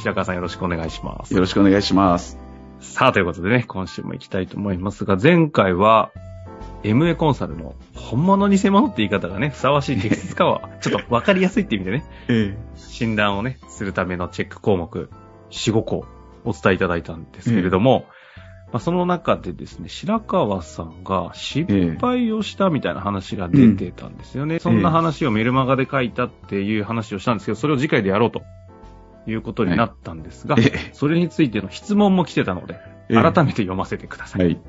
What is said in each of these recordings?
白川さんよろしくお願いします。よろしくお願いします。さあ、ということでね、今週も行きたいと思いますが、前回は、MA コンサルの本物偽物って言い方がね、ふさわしい適切かは、ちょっとわかりやすいって意味でね、え診断をね、するためのチェック項目、4、5個お伝えいただいたんですけれども、まあ、その中でですね、白川さんが失敗をしたみたいな話が出てたんですよね。そんな話をメルマガで書いたっていう話をしたんですけど、それを次回でやろうということになったんですが、ええそれについての質問も来てたので、ええ改めて読ませてください。はい。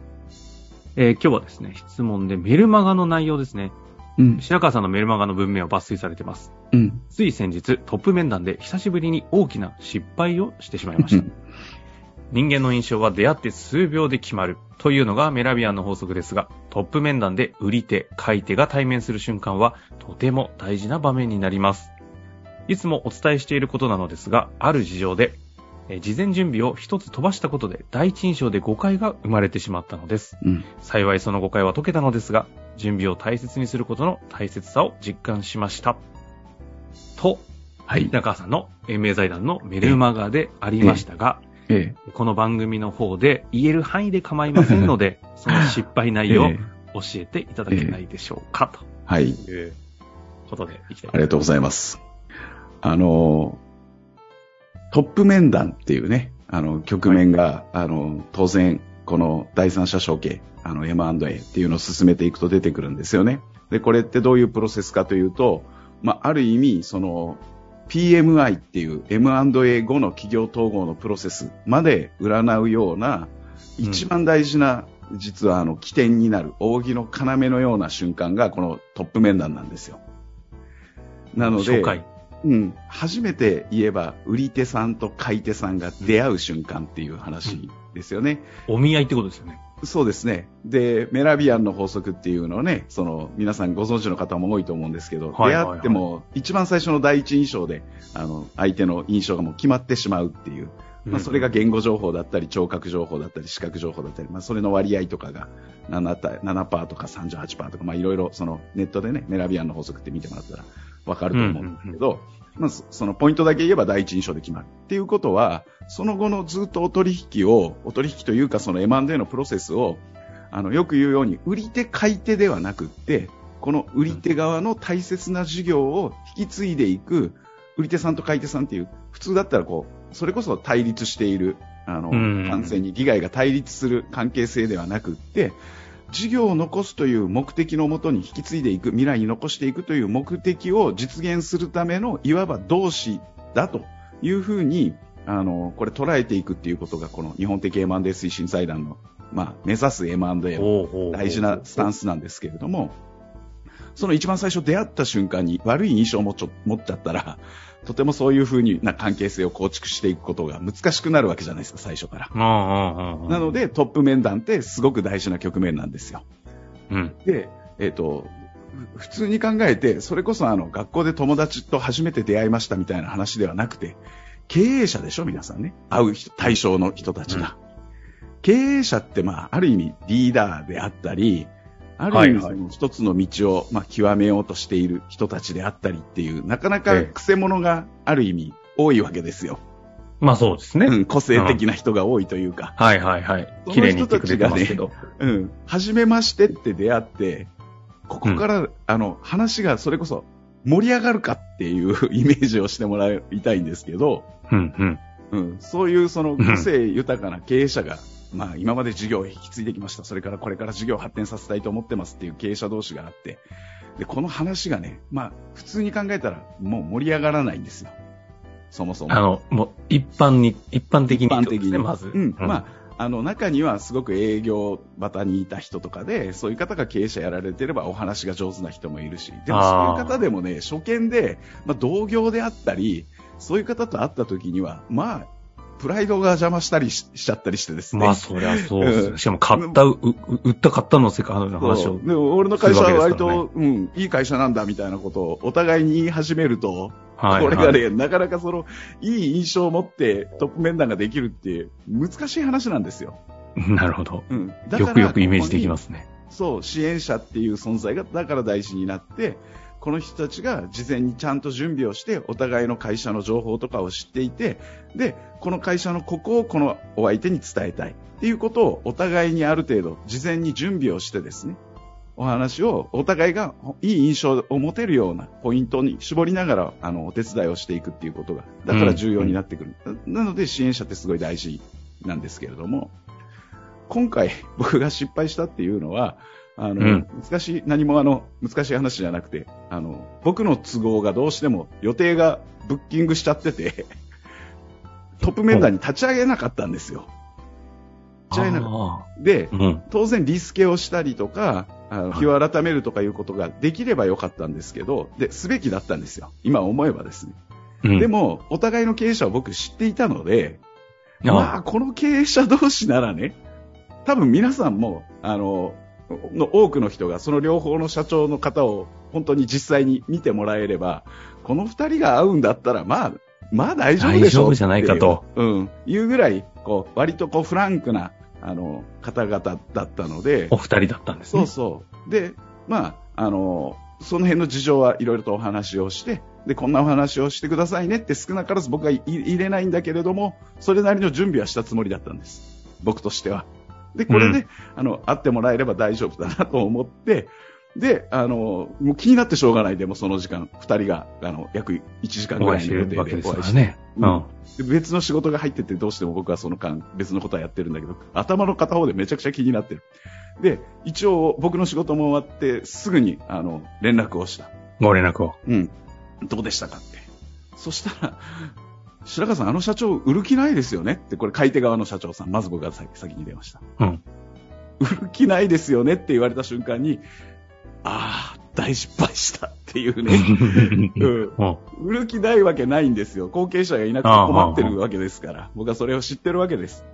えー今日はですね、質問でメルマガの内容ですね。うん。白川さんのメルマガの文面を抜粋されてます。うん。つい先日、トップ面談で久しぶりに大きな失敗をしてしまいました。人間の印象は出会って数秒で決まるというのがメラビアンの法則ですが、トップ面談で売り手、買い手が対面する瞬間はとても大事な場面になります。いつもお伝えしていることなのですが、ある事情で、えー事前準備を一つ飛ばしたことで第一印象で誤解が生まれてしまったのです。うん。幸いその誤解は解けたのですが、準備を大切にすることの大切さを実感しました。と、はい。中川さんの MA 財団のメルマガでありましたが、えこの番組の方で言える範囲で構いませんので、その失敗内え容をえ教えていただけないでしょうか、はい。ということでいきたいありがとうございます。あの、トップ面談っていうね、あの、局面が、あの、当然、この第三者承継、あの、M&A っていうのを進めていくと出てくるんですよね。で、これってどういうプロセスかというと、まあ、ある意味、その、PMI っていう M&A 後の企業統合のプロセスまで占うような、一番大事な、実はあの起点になる扇の要のような瞬間がこのトップ面談なんですよ。なので、紹介。うん、初めて言えば売り手さんと買い手さんが出会う瞬間っていう話ですよね。お見合いってことですよね。そうですね。で、メラビアンの法則っていうのをね、その、皆さんご存知の方も多いと思うんですけど、はいはいはい出会っても、一番最初の第一印象で、あの、相手の印象がもう決まってしまうっていう。まあ、それが言語情報だったり、聴覚情報だったり、視覚情報だったり、まあ、それの割合とかが7た、7%とか38%とか、まあ、いろいろ、その、ネットでね、メラビアンの法則って見てもらったらわかると思うんですけど、まあ、そそのポイントだけ言えば第一印象で決まる。っていうことは、その後のずっとお取引を、お取引というかその M&A のプロセスを、あの、よく言うように、売り手買い手ではなくって、この売り手側の大切な事業を引き継いでいく、売り手さんと買い手さんっていう、普通だったらこう、それこそ対立している、あの、うん。完全に利害が対立する関係性ではなくって、事業を残すという目的のもとに引き継いでいく、未来に残していくという目的を実現するための、いわば同志だというふうに、あの、これ捉えていくっていうことが、この日本的 M&A 推進財団の、まあ、目指す M&A の大事なスタンスなんですけれども、その一番最初出会った瞬間に悪い印象を持っちゃったら、とてもそういうふうな関係性を構築していくことが難しくなるわけじゃないですか、最初から。うんうんうんうんなので、トップ面談ってすごく大事な局面なんですよ。うん。で、えっ、と、ふ普通に考えて、それこそあの、学校で友達と初めて出会いましたみたいな話ではなくて、経営者でしょ、皆さんね。会う人対象の人たちが。経営者って、まあ、ある意味リーダーであったり、ある意味その一つの道を、まあ、極めようとしている人たちであったりっていう、なかなえかえ癖者がある意味多いわけですよ。まあそうですね。うん、個性的な人が多いというか。はいはいはい。その綺麗に言ってくれてますけど。うん。初めましてって出会って、ここから、あの、話がそれこそ盛り上がるかっていうイメージをしてもらいたいんですけど、うんうん。うん。そういうその個性豊かな経営者が、まあ今まで事業を引き継いできました。それからこれから事業を発展させたいと思ってますっていう経営者同士があって、で、この話がね、まあ普通に考えたらもう盛り上がらないんですよ。そもそも。あの、もう、一般に、一般的に一般的に。まず。うん。まあ、あの、中にはすごく営業バタにいた人とかで、そういう方が経営者やられてればお話が上手な人もいるし、でもそういう方でもね、初見で、まあ、同業であったり、そういう方と会った時には、まあ、プライドが邪魔したりししちゃったりしてですね。まあ、そりゃそうですうんよ。しかも、買った、う、う売った買ったの世界の話を。でも俺の会社は割と、うん、いい会社なんだみたいなことをお互いに言い始めると、はい。これがはいね、なかなかその、いい印象を持ってトップ面談ができるって難しい話なんですよ。なるほど。うん。。よくよくイメージできますすね。そう、支援者っていう存在がだから大事になって、この人たちが事前にちゃんと準備をして、お互いの会社の情報とかを知っていて、で、この会社のここをこのお相手に伝えたいっていうことをお互いにある程度事前に準備をしてですね、お話をお互いがいい印象を持てるようなポイントに絞りながら、あの、お手伝いをしていくっていうことが、だから重要になってくる。なので支援者ってすごい大事なんですけれども、今回僕が失敗したっていうのは、あの、うん難しい、何もあの、難しい話じゃなくて、あの、僕の都合がどうしても予定がブッキングしちゃってて、トップメンバーに立ち上げなかったんですよ。立ち上げなかっあた。であ、うん。当然リスケをしたりとか、あのはい日を改めるとかいうことができればよかったんですけど、で、すべきだったんですよ。今思えばですね。うんでも、お互いの経営者を僕知っていたので、あまあ、この経営者同士ならね、多分皆さんも、あの、の多くの人がその両方の社長の方を本当に実際に見てもらえれば、この二人が会うんだったら、まあ、まあ大丈夫でしょう大丈夫じゃないかとう。うん。いうぐらい、こう、割とこう、フランクな、あの、方々だったので、お二人だったんですそうね。そう。で、まあ、あの、その辺の事情はいろいろとお話をして、で、こんなお話をしてくださいねって少なからず僕はい入れないんだけれども、それなりの準備はしたつもりだったんです。僕としては。で、これで、うんあの、会ってもらえれば大丈夫だなと思って、で、あの、もう気になってしょうがないでもその時間、二人が、あの、約1時間ぐらいの予定でるわけですお会いして、ね。ううんん。で別の仕事が入っててどうしても僕はその間別のことはやってるんだけど、頭の片方でめちゃくちゃ気になってる。で、一応僕の仕事も終わってすぐにあの連絡をした。ご連絡を。うん。どうでしたかって。そしたら、白川さん、あの社長売る気ないですよね？って、これ買い手側の社長さん、まず僕が先先に出ました。うん。売る気ないですよね？って言われた瞬間に、ああ、大失敗したっていうね。うんうん売る気ないわけないんですよ。後継者がいなくて困ってるわけですから。僕はそれを知ってるわけです。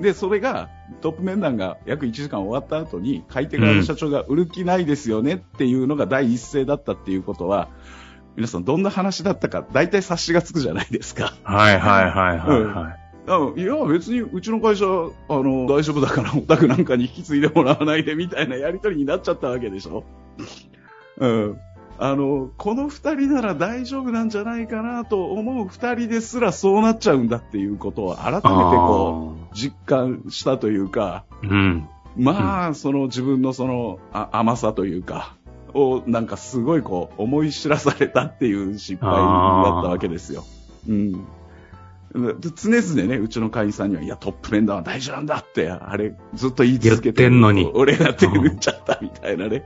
で、それが、トップ面談が約1時間終わった後に、買い手側の社長が売る気ないですよね？っていうのが第一声だったっていうことは、皆さんどんな話だったか、大体察しがつくじゃないですか。はいはいはいはいはい。あいや、別にうちの会社、あの、大丈夫だから、オタクなんかに引き継いでもらわないでみたいなやりとりになっちゃったわけでしょ。うん。あの、この二人なら大丈夫なんじゃないかなと思う二人ですらそうなっちゃうんだっていうことを改めてこう、実感したというか、う。うん。まあ、その自分のそのあ甘さというか、をなんかすごいこう思い知らされたっていう失敗だったわけですよ。うん。で常々ね、うちの会員さんには、いや、トップ面談は大事なんだって、あれ、ずっと言い続けててんのに俺が手打っちゃったみたいなね。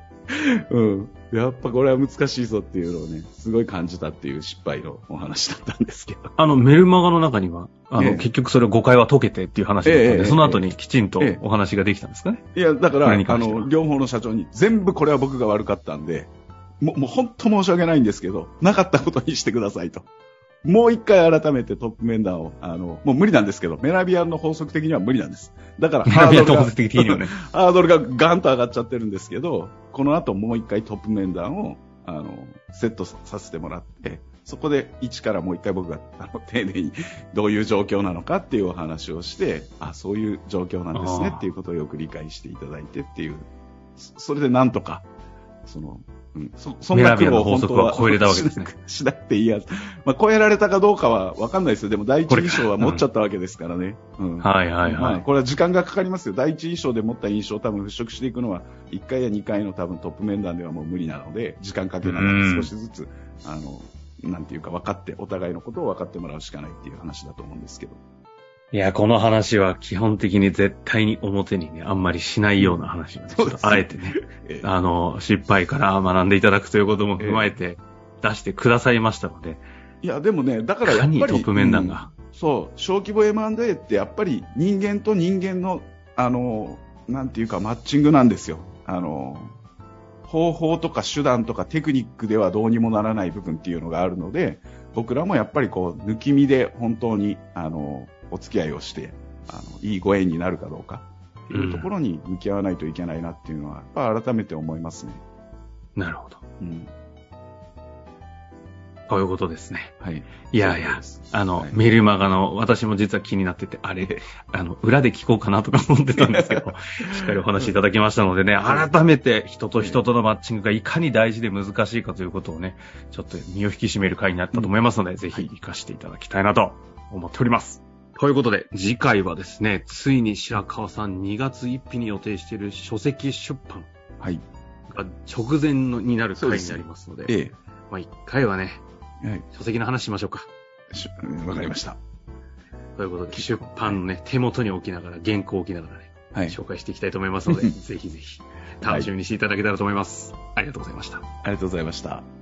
うん。やっぱこれは難しいぞっていうのをね、すごい感じたっていう失敗のお話だったんですけど。あの、メルマガの中には、あの、ええ結局それ誤解は解けてっていう話だったんで、えその後にきちんとええお話ができたんですかね？いや、だから、あの、両方の社長に全部これは僕が悪かったんで、もう、もう本当申し訳ないんですけど、なかったことにしてくださいと。もう一回改めてトップ面談を、あの、もう無理なんですけど、メラビアンの法則的には無理なんです。だから、メラビアンが特設的にはね。ハードルがガンと上がっちゃってるんですけど、この後もう一回トップ面談を、あの、セットさせてもらって、そこで一からもう一回僕があの丁寧にどういう状況なのかっていうお話をして、あ、そういう状況なんですねっていうことをよく理解していただいてっていう、そそれでなんとか、その、うん、そそんな苦労を本当は超えれたわけですねしなくていいや。まあ、超えられたかどうかはわかんないですよ。でも第一印象は持っちゃったわけですからね。うん。はいはいまあ、はい。これは時間がかかりますよ。第一印象で持った印象を多分払拭していくのは、1回や2回の多分トップ面談ではもう無理なので、時間かけながら少しずつ、あの、なんていうか分かって、お互いのことを分かってもらうしかないっていう話だと思うんですけど。いや、この話は基本的に絶対に表にね、あんまりしないような話をね、ちょっとあえてね、えあの、失敗から学んでいただくということも踏まえて出してくださいましたので、いや、でもね、だからいやっぱり。トップ面談が。うん。そう、小規模 M&A ってやっぱり人間と人間の、あの、なんていうかマッチングなんですよ。あの、方法とか手段とかテクニックではどうにもならない部分っていうのがあるので、僕らもやっぱりこう、抜き身で本当に、あの、お付き合いをして、あの、いいご縁になるかどうかっていうところに向き合わないといけないなっていうのは、やっぱ改めて思いますね。なるほど。うん。こういうことですね。はい。いやいやあの、はいメルマガの、私も実は気になってて、あれ、あの、裏で聞こうかなとか思ってたんですけど、しっかりお話しいただきましたのでね、改めて人と人とのマッチングがいかに大事で難しいかということをね、ちょっと身を引き締める回になったと思いますので、ぜひ活かしていただきたいなと思っております。ということで、次回はですね、ついに白川さん2月1日に予定している書籍出版はい。が直前のになる回になりますので、えまあ一回はね、え。はい。書籍の話しましょうか。しうんわかりました。ということで、出版のね、手元に置きながら、原稿を置きながらね、はい。紹介していきたいと思いますので、ぜひぜひ、楽しみにしていただけたらと思います。ありがとうございました。ありがとうございました。